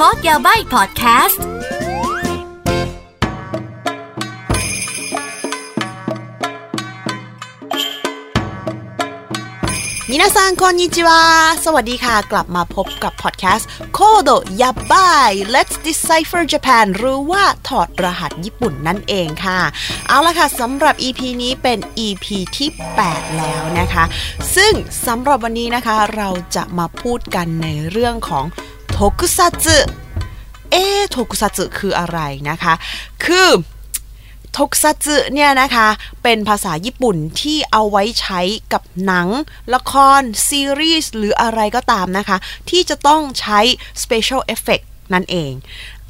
คอร์ดยาใบพอดแคสต์มินาซังคอนนิจิวาสวัสดีค่ะ กลับมาพบกับพอดแคสต์โคโดยาบาย Let's Decipher Japan หรือว่าถอดรหัสญี่ปุ่นนั่นเองค่ะ เอาละค่ะสำหรับ EP นี้เป็น EP ที่ 8 แล้วนะคะ ซึ่งสำหรับวันนี้นะคะเราจะมาพูดกันในเรื่องของ ทกุซัตสึเอ๊โทคุซัตสึคืออะไรนะคะ คือทกซัตสึเนี่ยนะคะ เป็นภาษาญี่ปุ่นที่เอาไว้ใช้กับหนัง ละคร ซีรีส์ หรืออะไรก็ตามนะคะ ที่จะต้องใช้ special effect นั่นเอง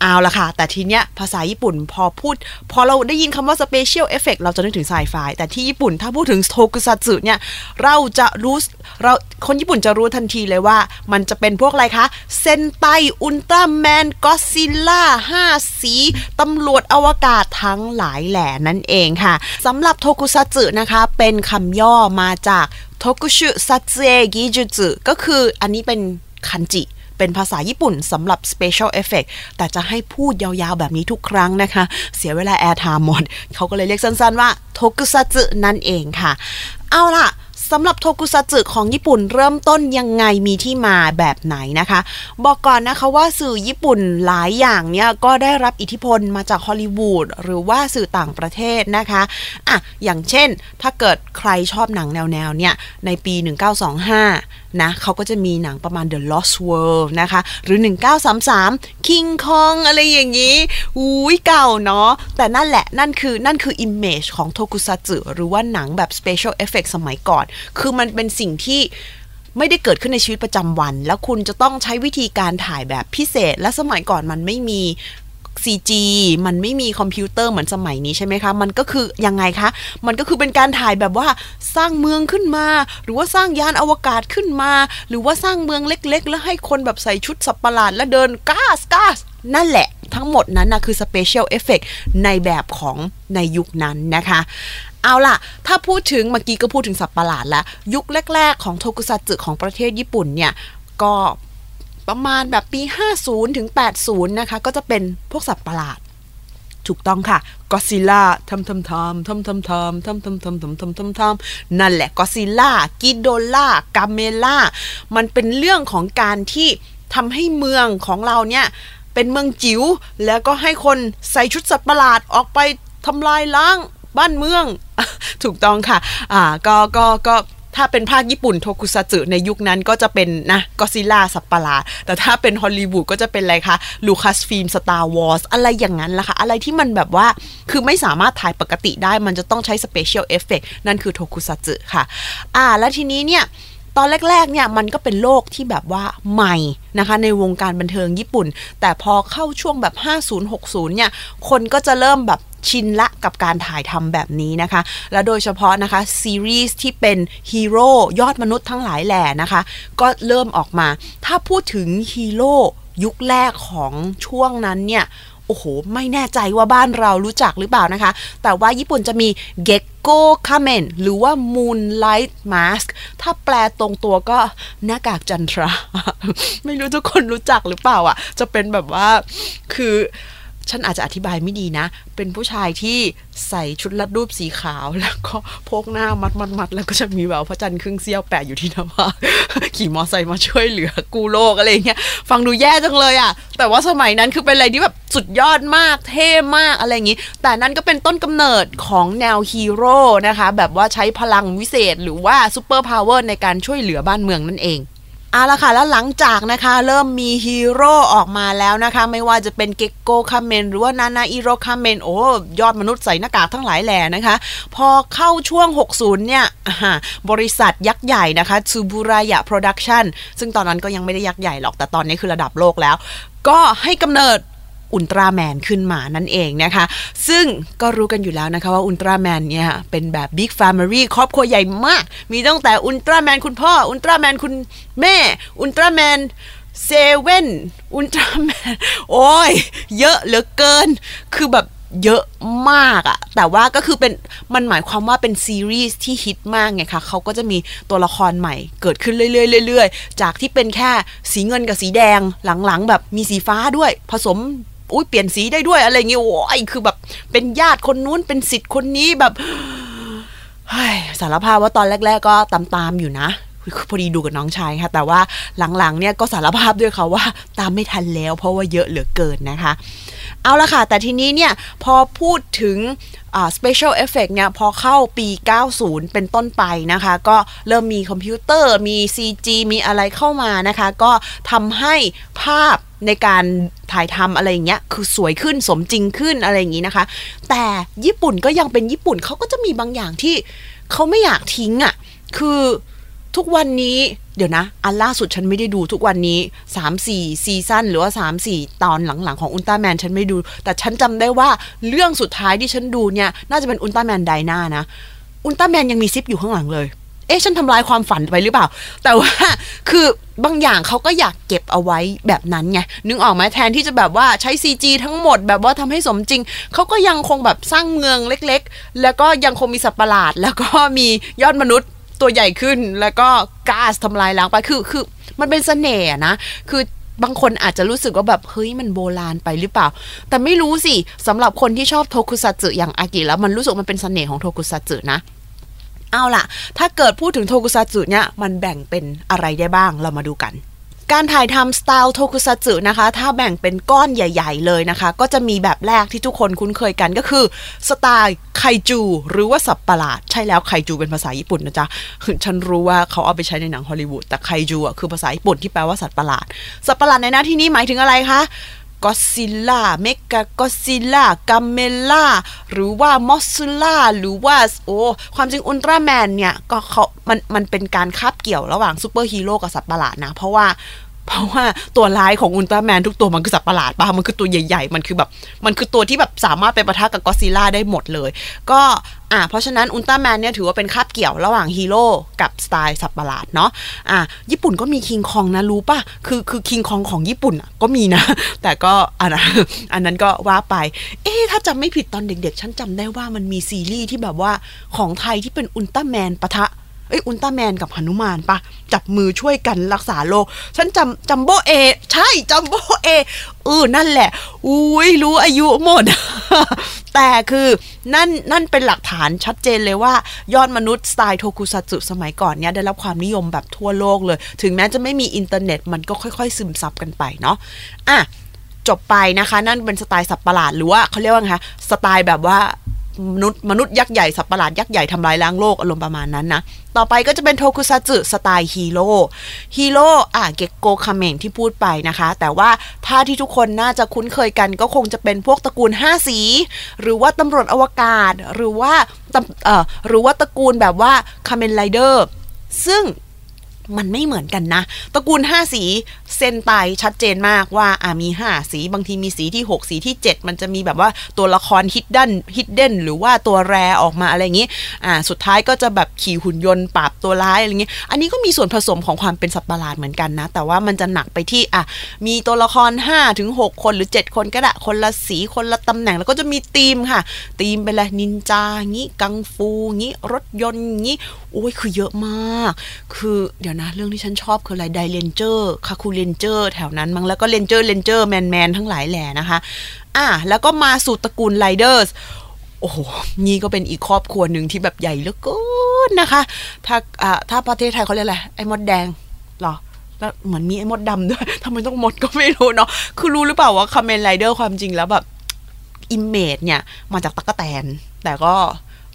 เอาละค่ะ แต่ทีเนี้ยภาษาญี่ปุ่นพอพูด พอเราได้ยินคำว่า special effect เราจะนึกถึงไซไฟแต่ที่ญี่ปุ่นถ้าพูดถึงโทกุซัตสึเนี่ย เราจะรู้เราคนญี่ปุ่นจะรู้ทันทีเลยว่า มันจะเป็นพวกอะไรคะ เซนไตอุลตร้าแมนก็อดซิลล่าห้าสีตำรวจอวกาศทั้งหลายแหล่นั่นเองค่ะสำหรับ tokusatsu นะคะเป็นคำย่อมาจาก tokushu satsuei gijutsu ก็คืออันนี้เป็นคันจิ เป็นภาษาญี่ปุ่นสำหรับ special effect แต่จะให้พูดยาวๆแบบนี้ทุกครั้งนะคะ เสียเวลา airtime หมด เขาก็เลยเรียกสั้นๆว่าโทกุซัตสึนั่นเองค่ะ เอาล่ะ สำหรับโทกุซัตสึของญี่ปุ่นเริ่มต้นยังไงมีที่มาแบบไหนนะคะ บอกก่อนนะคะว่าสื่อญี่ปุ่นหลายอย่างเนี่ยก็ได้รับอิทธิพลมาจากฮอลลีวูดหรือว่าสื่อต่างประเทศนะคะอะอย่างเช่น ถ้าเกิดใครชอบหนังแนวๆเนี่ยในปี 1925นะเขาก็จะมีหนังประมาณ The Lost World นะคะ หรือ 1933 King Kong อะไรอย่างนี้อุ้ยเก่าเนาะแต่นั่นแหละนั่นคือนั่นคือ image ของโทกุซัตสึหรือว่าหนังแบบ special effect สมัยก่อนคือมันเป็นสิ่งที่ไม่ได้เกิดขึ้นในชีวิตประจำวัน แล้วคุณจะต้องใช้วิธีการถ่ายแบบพิเศษ และสมัยก่อนมันไม่มี CG มันไม่มีคอมพิวเตอร์เหมือนสมัยนี้ใช่ไหมคะ มันก็คือยังไงคะ มันก็คือเป็นการถ่ายแบบว่าสร้างเมืองขึ้นมา หรือว่าสร้างยานอวกาศขึ้นมา หรือว่าสร้างเมืองเล็ก ๆ แล้วให้คนแบบใส่ชุดสับประหลาดแล้วเดินก้าสก้าสนั่นแหละ ทั้งหมดนั้นนะคือ Special Effect ในแบบของในยุคนั้นนะคะ เอาล่ะ ถ้าพูดถึงเมื่อกี้ก็พูดถึงสัตว์ประหลาดแล้ว ยุคแรก ๆ ของโทกุซัตสึของประเทศญี่ปุ่นเนี่ย ก็ประมาณแบบปี 50 ถึง 80 นะคะ ก็จะเป็นพวกสัตว์ประหลาด ถูกต้องค่ะก็ซิล่าทำทำทำทำทำทำทำทำทำทำทำทำทำนั่นแหละก็ซิล่ากิโดล่ากาเมล่า มันเป็นเรื่องของการที่ทำให้เมืองของเราเนี่ย เป็นเมืองจิ๋วแล้วก็ให้คนใส่ชุดสัตว์ประหลาดออกไปทำลายล้าง บ้านเมือง ถูกต้องค่ะ อ่าก็ก็ก็ถ้าเป็นภาคญี่ปุ่น tokusatsu ในยุคนั้นก็จะเป็นนะก็อดซิลล่าสัตว์ประหลาดแต่ถ้าเป็นฮอลลีวูดก็จะเป็นอะไรคะลูคัสฟิล์มสตาร์วอร์สอะไรอย่างนั้นล่ะค่ะ อะไรที่มันแบบว่าคือไม่สามารถถ่ายปกติได้มันจะต้องใช้ special effectนั่นคือโทคุซัตสึค่ะ อ่า แล้วทีนี้เนี่ย ตอนแรกๆเนี่ยมันก็เป็นโลกที่แบบว่าใหม่นะคะในวงการบันเทิงญี่ปุ่น แต่พอเข้าช่วงแบบ 50-60 เนี่ย คนก็จะเริ่มแบบชินละกับการถ่ายทำแบบนี้นะคะ และโดยเฉพาะนะคะ ซีรีส์ที่เป็นฮีโร่ยอดมนุษย์ทั้งหลายแหล่นะคะ ก็เริ่มออกมา ถ้าพูดถึงฮีโร่ยุคแรกของช่วงนั้นเนี่ยโอ้โห ไม่แน่ใจว่าบ้านเรารู้จักหรือเปล่านะคะ แต่ว่าญี่ปุ่นจะมีเก๊ก โกคาเมนหรือว่า Moonlight Mask ถ้าแปลตรงตัวก็หน้ากากจันทรา ไม่รู้ทุกคนรู้จักหรือเปล่าอะ จะเป็นแบบว่าคือ ฉันอาจจะอธิบายไม่ดีนะ เป็นผู้ชายที่ใส่ชุดรัดรูปสีขาวแล้วก็พกหน้ามัดมัดมัดแล้วก็จะมีแบบพระจันทร์ครึ่งเสี้ยวแปะอยู่ที่หน้าผากขี่มอไซค์มาช่วยเหลือกูโลกอะไรเงี้ยฟังดูแย่จังเลยอะ่ะ แต่ว่าสมัยนั้นคือเป็นอะไรที่แบบสุดยอดมากเท่มากอะไรอย่างงี้ แต่นั่นก็เป็นต้นกำเนิดของแนวฮีโร่นะคะ แบบว่าใช้พลังวิเศษหรือว่า superpower ในการช่วยเหลือบ้านเมืองนั่นเอง เอาละค่ะแล้วหลังจากนะคะเริ่มมีฮีโร่ออกมาแล้วนะคะ ไม่ว่าจะเป็นเกกโกคาเมนหรือว่านานาอิโรคาเมนโอ้ยอดมนุษย์ใส่หน้ากากทั้งหลายแหล่นะคะ พอเข้าช่วง 60 เนี่ยบริษัทยักษ์ใหญ่นะคะซึบุรายะโปรดักชันซึ่งตอนนั้นก็ยังไม่ได้ยักษ์ใหญ่หรอกแต่ตอนนี้คือระดับโลกแล้ว ก็ให้กำเนิด อุลตร้าแมนขึ้นมานั่นเองนะคะ ซึ่งก็รู้กันอยู่แล้วนะคะว่าอุลตร้าแมนเนี่ยเป็นแบบ big family ครอบครัวใหญ่มาก มีตั้งแต่อุลตร้าแมนคุณพ่อ อุลตร้าแมนคุณแม่ อุลตร้าแมนเซเว่นอุลตร้าแมนโอ้ย เยอะเหลือเกิน คือแบบเยอะมากอะแต่ว่าก็คือเป็นมันหมายความว่าเป็นซีรีส์ที่ฮิตมากไงคะเขาก็จะมีตัวละครใหม่เกิดขึ้นเรื่อยๆเรื่อยๆ จากที่เป็นแค่สีเงินกับสีแดงหลังๆ แบบมีสีฟ้าด้วย ผสม อุ้ยเปลี่ยนสีได้ด้วยอะไรเงี้ยโอ้ยคือแบบเป็นญาติคนนู้นเป็นสิทธิ์คนนี้แบบสารภาพว่าตอนแรก ๆ ก็ตามๆอยู่นะพอดีดูกับน้องชายค่ะ แต่ว่าหลังๆเนี่ยก็สารภาพด้วยค่ะว่าตามไม่ทันแล้ว เพราะว่าเยอะเหลือเกินนะคะ เอาละค่ะ แต่ทีนี้เนี่ย พอพูดถึง special effect เนี่ย พอเข้าปี 90 เป็นต้นไปนะคะ ก็เริ่มมีคอมพิวเตอร์มี CG มีอะไรเข้ามานะคะ ก็ทำให้ภาพ ในการถ่ายทำอะไรอย่างเงี้ย คือสวยขึ้นสมจริงขึ้นอะไรอย่างงี้นะคะ แต่ญี่ปุ่นก็ยังเป็นญี่ปุ่นเขาก็จะมีบางอย่างที่เขาไม่อยากทิ้งอะ่ะ คือทุกวันนี้เดี๋ยวนะ อันล่าสุดฉันไม่ได้ดูทุกวันนี้3-4ซีซั่นหรือว่า3-4ตอนหลังๆของอุลตร้าแมนฉันไม่ดู แต่ฉันจำได้ว่าเรื่องสุดท้ายที่ฉันดูเนี่ย น่าจะเป็นอุลตร้าแมนไดนานะ อุลตร้าแมนยังมีซิปอยู่ข้างหลังเลย เอ๊ะฉันทำลายความฝันไปหรือเปล่า แต่ว่าคือบางอย่างเขาก็อยากเก็บเอาไว้แบบนั้นไงนึกออกไหมแทนที่จะแบบว่าใช้ CG ทั้งหมดแบบว่าทำให้สมจริง เขาก็ยังคงแบบสร้างเมืองเล็กๆ แล้วก็ยังคงมีสัตว์ประหลาด แล้วก็มียอดมนุษย์ตัวใหญ่ขึ้น แล้วก็ก๊าซทำลายล้างไปคือคือมันเป็นเสน่ห์นะคือบางคนอาจจะรู้สึกว่าแบบเฮ้ยมันโบราณไปหรือเปล่า แต่ไม่รู้สิสำหรับคนที่ชอบโทคุซัตสึอย่างอากิแล้วมันรู้สึกมันเป็นเสน่ห์ของโทคุซัตสึนะ เอาล่ะ ถ้าเกิดพูดถึงโทคุซัตสึเนี่ยมันแบ่งเป็นอะไรได้บ้างเรามาดูกันการถ่ายทำสไตล์โทคุซัตสึนะคะ ถ้าแบ่งเป็นก้อนใหญ่ ๆ เลยนะคะ ก็จะมีแบบแรกที่ทุกคนคุ้นเคยกันก็คือสไตล์ไคจู หรือว่าสับประหลาด ใช่แล้วไคจูเป็นภาษาญี่ปุ่นนะจ๊ะ ฉันรู้ว่าเขาเอาไปใช้ในหนังฮอลลีวูดแต่ 怪獣 อะคือภาษาญี่ปุ่นที่แปลว่าสัตว์ประหลาด สัตว์ประหลาดในหน้าที่นี้หมายถึงอะไรคะ ก็อดซิลล่าเมก้าก็อดซิลล่ากาเมล่าหรือว่ามอสซูล่าหรือว่าโอ้ความจริงอุลตร้าแมนเนี่ยก็เขามันมันเป็นการคาบเกี่ยวระหว่างซูเปอร์ฮีโร่กับสัตว์ประหลาดนะ เพราะว่า เพราะว่าตัวร้ายของอุลตร้าแมนทุกตัวมันคือสัตว์ประหลาดปะมันคือตัวใหญ่ ๆ มันคือแบบ มันคือตัวที่แบบสามารถไปปะทะกับก็อดซิลล่าได้หมดเลย ก็อ่าเพราะฉะนั้นอุลตร้าแมนเนี่ยถือว่าเป็นคาบเกี่ยวระหว่างฮีโร่กับสไตล์สัตว์ประหลาดเนาะอ่าญี่ปุ่นก็มีคิงคองนะรู้ปะคือคือคิงคองของญี่ปุ่นก็มีนะ แต่ก็อันนั้นอันนั้นก็ว่าไป เอ๊ถ้าจำไม่ผิดตอนเด็กๆ ฉันจำได้ว่ามันมีซีรีส์ที่แบบว่าของไทยที่เป็นอุลตร้าแมนปะทะ เอ้ยอุลตร้าแมนกับหนุมานปะจับมือช่วยกันรักษาโลก ฉันจำจัมโบเอ ใช่จัมโบเอเออนั่นแหละ อุ้ยรู้อายุหมด แต่คือนั่นนั่นเป็นหลักฐานชัดเจนเลยว่า ยอดมนุษย์สไตล์ 特撮 สมัยก่อนเนี้ยได้รับความนิยมแบบทั่วโลกเลย ถึงแม้จะไม่มีอินเทอร์เน็ตมันก็ค่อยๆ ซึมซับกันไปเนาะอะจบไปนะคะ นั่นเป็นสไตล์สัตว์ประหลาดหรือว่าเขาเรียกว่าไงคะสไตล์แบบว่า มนุษย์มนุษย์ยักษ์ใหญ่สัตว์ประหลาดยักษ์ใหญ่ทำลายล้างโลกอารมณ์ประมาณนั้นนะ ต่อไปก็จะเป็น特撮 สไตล์ฮีโร่ฮีโร่อะเกกโกคาเมงที่พูดไปนะคะ แต่ว่าถ้าที่ทุกคนน่าจะคุ้นเคยกันก็คงจะเป็นพวกตระกูล 5 สี หรือว่าตำรวจอวกาศหรือว่าเอ่อหรือว่าตระกูลแบบว่าคาเมนไรเดอร์ซึ่ง มันไม่เหมือนกันนะ ตระกูล 5 สี戦隊 ชัดเจนมากว่าอ่ามี 5 สีบางทีมีสีที่ 6 สีที่ 7 มันจะมีแบบว่าตัวละคร hidden hidden หรือว่าตัว rare ออกมาอะไรอย่างนี้อ่าสุดท้ายก็จะแบบขี่หุ่นยนต์ปราบตัวร้ายอะไรอย่างนี้ อันนี้ก็มีส่วนผสมของความเป็นสัตว์ประหลาดเหมือนกันนะ แต่ว่ามันจะหนักไปที่อะมีตัวละคร5ถึง6คนหรือ 7 คนก็ได้คนละสีคนละตำแหน่งแล้วก็จะมีธีมค่ะธีมไปเลยนินจางี้กังฟูงี้รถยนต์งี้โอ้ยคือเยอะมาก คือเดี๋ยวนะ เรื่องที่ฉันชอบคืออะไรไดเลนเจอร์คาคูเลนเจอร์แถวนั้นมั้งแล้วก็ ranger ranger man man ทั้งหลายแหล่นะคะ อะแล้วก็มาสู่ตระกูล Riders โอ้โห นี่ก็เป็นอีกครอบครัวหนึ่งที่แบบใหญ่เหลือเกินนะคะ ถ้าอ่าถ้าประเทศไทยเขาเรียกอะไร ไอ้มดแดงหรอแล้วเหมือนมีไอ้มดดำด้วยทำไมต้องมดก็ไม่รู้เนาะ คือรู้หรือเปล่าว่าคาเมนไรเดอร์ความจริงแล้วแบบ image เนี่ย มาจากตั๊กแตน แต่ก็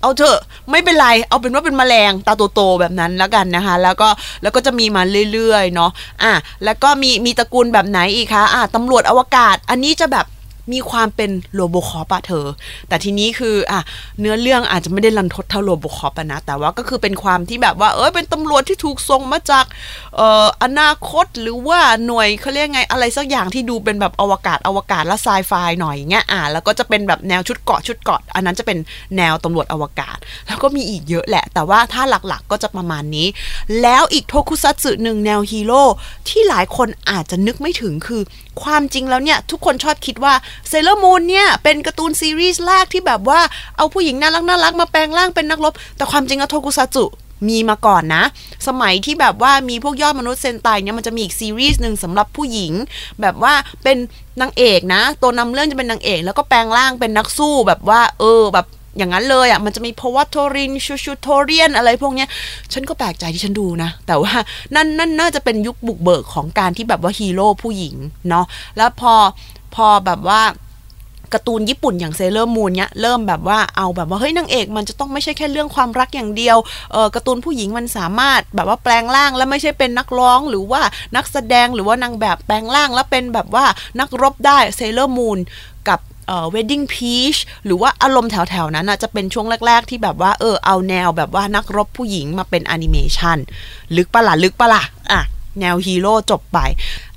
เอาเถอะไม่เป็นไร เอาเป็นว่าเป็นแมลงตาโตๆแบบนั้นแล้วกันนะคะ แล้วก็แล้วก็จะมีมาเรื่อยๆเนาะอะแล้วก็มีมีตระกูลแบบไหนอีกคะอะตำรวจอวกาศ อันนี้จะแบบ มีความเป็นโลโบคอปะเธอ แต่ทีนี้คืออะเนื้อเรื่องอาจจะไม่ได้รันทดเท่าโลโบคอปนะ แต่ว่าก็คือเป็นความที่แบบว่า เออเป็นตำรวจที่ถูกส่งมาจากเอ่ออนาคตหรือว่าหน่วยเขาเรียกไงอะไรสักอย่างที่ดูเป็นแบบอวกาศอวกาศและไซไฟหน่อยเงี้ยอะแล้วก็จะเป็นแบบแนวชุดเกาะชุดเกาะ อันนั้นจะเป็นแนวตำรวจอวกาศ แล้วก็มีอีกเยอะแหละ แต่ว่าถ้าหลักๆก็จะประมาณนี้ แล้วอีก 特撮 หนึ่งแนวฮีโร่ที่หลายคนอาจจะนึกไม่ถึงคือ ความจริงแล้วเนี่ยทุกคนชอบคิดว่าเซเลอร์มูนเนี่ยเป็นการ์ตูนซีรีส์แรกที่แบบว่าเอาผู้หญิงน่ารักน่ารักมาแปลงร่างเป็นนักรบ แต่ความจริงอะ特撮 มีมาก่อนนะ สมัยที่แบบว่ามีพวกยอดมนุษย์ 戦隊 เนี่ยมันจะมีอีกซีรีส์หนึ่งสำหรับผู้หญิง แบบว่าเป็นนางเอกนะ ตัวนำเรื่องจะเป็นนางเอก แล้วก็แปลงร่างเป็นนักสู้แบบว่า เออแบบอย่างนั้นเลยอะมันจะมี ポワトリン シュシュトリアン อะไรพวกเนี้ย ฉันก็แปลกใจที่ฉันดูนะ แต่ว่านั่นนั่นน่าจะเป็นยุคบุกเบิกของการที่แบบว่าฮีโร่ผู้หญิงเนาะแล้วพอ พอแบบว่าการ์ตูนญี่ปุ่นอย่างเซเลอร์มูนเนี้ยเริ่มแบบว่าเอาแบบว่าเฮ้ยนางเอกมันจะต้องไม่ใช่แค่เรื่องความรักอย่างเดียวเออการ์ตูนผู้หญิงมันสามารถแบบว่าแปลงร่างแล้วไม่ใช่เป็นนักร้องหรือว่านักแสดงหรือว่านางแบบแปลงร่างแล้วเป็นแบบว่านักรบได้เซเลอร์มูนกับเอ่อ Wedding Peach หรือว่าอารมณ์แถวๆนั้นนะจะเป็นช่วงแรก ๆ ที่แบบว่าเออเอาแนวแบบว่านักรบผู้หญิงมาเป็นแอนิเมชันลึกปะละ่ะลึกปะละ่ะอะแนวฮีโร่จบไป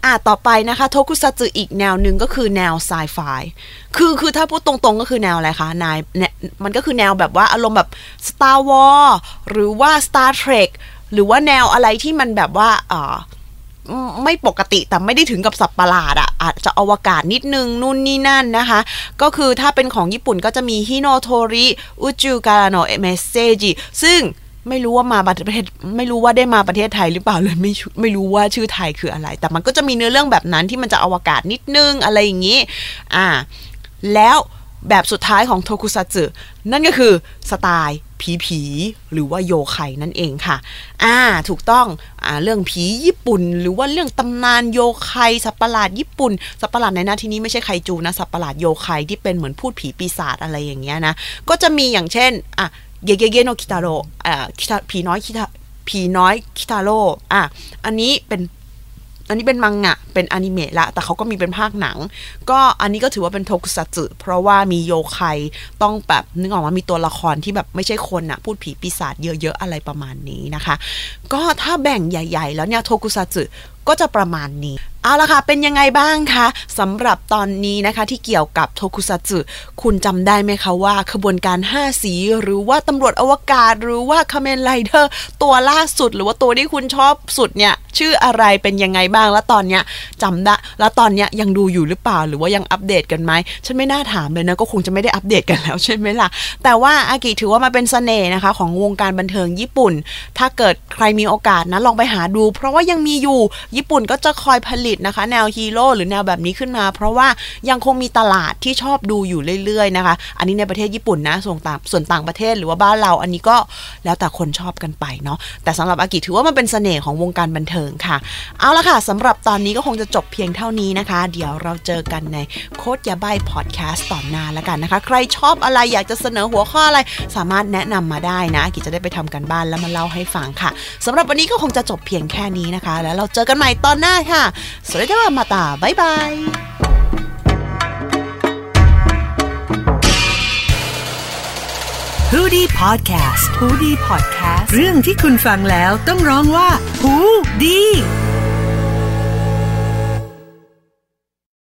อะต่อไปนะคะ特撮 อีกแนวหนึ่งก็คือแนวไซไฟคือคือถ้าพูดตรงๆก็คือแนวอะไรคะนายเนี่ยมันก็คือแนวแบบว่าอารมณ์แบบ Star Wars หรือว่า Star Trek หรือว่าแนวอะไรที่มันแบบว่าอ่าไม่ปกติแต่ไม่ได้ถึงกับสัตว์ประหลาดอะอาจจะอวกาศนิดนึงนู่นนี่นั่นนะคะ ก็คือถ้าเป็นของญี่ปุ่นก็จะมี火の鳥 宇宙からのえメッセージ ซึ่ง ไม่รู้ว่ามาประเทศไม่รู้ว่าได้มาประเทศไทยหรือเปล่าเลยไม่ไม่รู้ว่าชื่อไทยคืออะไร แต่มันก็จะมีเนื้อเรื่องแบบนั้นที่มันจะอวกาศนิดนึงอะไรอย่างนี้ อ่า แล้วแบบสุดท้ายของ 特撮 นั่นก็คือสไตล์ผีผีหรือว่า妖怪นั่นเองค่ะ อ่า ถูกต้อง อ่า เรื่องผีญี่ปุ่น หรือว่าเรื่องตำนานโยไคสัปประหลาดญี่ปุ่น สัปประหลาดในหน้าที่นี้ไม่ใช่ไคจูนะ สัปประหลาดโยไคที่เป็นเหมือนพูดผีปีศาจอะไรอย่างเงี้ยนะ ก็จะมีอย่างเช่น อะ เยเกเกโนคิตาโร่อ่าผีน้อยคิตาผีน้อยคิตาโร่อะอันนี้เป็นอันนี้เป็นมังงะ เป็นอนิเมะละ แต่เขาก็มีเป็นภาคหนัง ก็อันนี้ก็ถือว่าเป็นโทกุซัตสึเพราะว่ามีโยไคต้องแบบนึกออกว่ามีตัวละครที่แบบไม่ใช่คนอะพูดผีปีศาจเยอะๆ อะไรประมาณนี้นะคะ ก็ถ้าแบ่งใหญ่ ๆ แล้วเนี่ยโทกุซัตสึ ก็จะประมาณนี้ เอาละค่ะ เป็นยังไงบ้างคะสำหรับตอนนี้นะคะที่เกี่ยวกับโทคุซัตสึคุณจำได้ไหมคะว่าขบวนการ 5 สี หรือว่าตำรวจอวกาศ หรือว่าคาเมนไรเดอร์ตัวล่าสุด หรือว่าตัวที่คุณชอบสุดเนี่ย ชื่ออะไรเป็นยังไงบ้าง แล้วตอนเนี้ยจำได้ แล้วตอนเนี้ยยังดูอยู่หรือเปล่าหรือว่ายังอัปเดตกันไหมฉันไม่น่าถามเลยนะก็คงจะไม่ได้อัปเดตกันแล้วใช่ไหมล่ะแต่ว่าอากิถือว่ามาเป็นเสน่ห์นะคะของวงการบันเทิงญี่ปุ่น ถ้าเกิดใครมีโอกาสนะลองไปหาดู เพราะว่ายังมีอยู่ญี่ปุ่นก็จะคอยผลิตนะคะ แนวฮีโร่หรือแนวแบบนี้ขึ้นมา เพราะว่ายังคงมีตลาดที่ชอบดูอยู่เรื่อยๆนะคะ อันนี้ในประเทศญี่ปุ่นนะส่วนต่างส่วนต่างประเทศหรือว่าบ้านเราอันนี้ก็แล้วแต่คนชอบกันไปเนาะแต่สำหรับอากิถือว่ามันเป็นเสน่ห์ของวงการบันเทิงค่ะ เอาละค่ะสำหรับตอนนี้ก็คงจะจบเพียงเท่านี้นะคะ เดี๋ยวเราเจอกันในCode Yabaii พอดแคสต์ตอนหน้าแล้วกันนะคะ ใครชอบอะไรอยากจะเสนอหัวข้ออะไร สามารถแนะนำมาได้นะอากิจะได้ไปทำการบ้านแล้วมาเล่าให้ฟังค่ะสำหรับวันนี้ก็คงจะจบเพียงแค่นี้นะคะ แล้วเราเจอกันใหม่ม่ตอนหน้าค่ะสวัสดีค่ะまた บ๊ายบายฮูดี้พอดแคสต์ฮูดี้พอดแคสต์เรื่องที่คุณฟังแล้วต้องร้องว่าฮูดี้